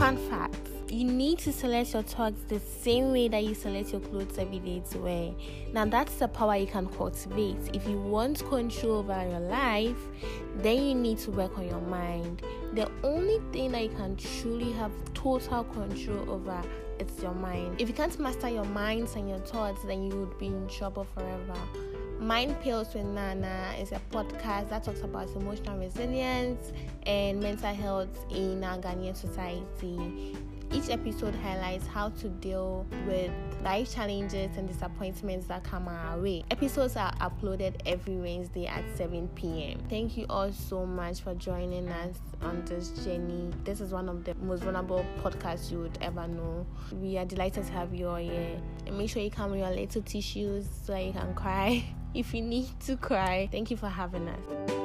Fun fact you need to select your thoughts the same way that you select your clothes every day to wear. Now, that's the power you can cultivate. If you want control over your life, then you need to work on your mind. The only thing that you can truly have total control over is your mind. If you can't master your minds and your thoughts, then you would be in trouble forever. Mind Pills with Naana is a podcast that talks about emotional resilience and mental health in our Ghanaian society. Each episode highlights how to deal with life challenges and disappointments that come our way. Episodes are uploaded every Wednesday at 7 p.m. Thank you all so much for joining us on this journey. This is one of the most vulnerable podcasts you would ever know. We are delighted to have you all here. And make sure you come with your little tissues so you can cry if you need to cry. Thank you for having us.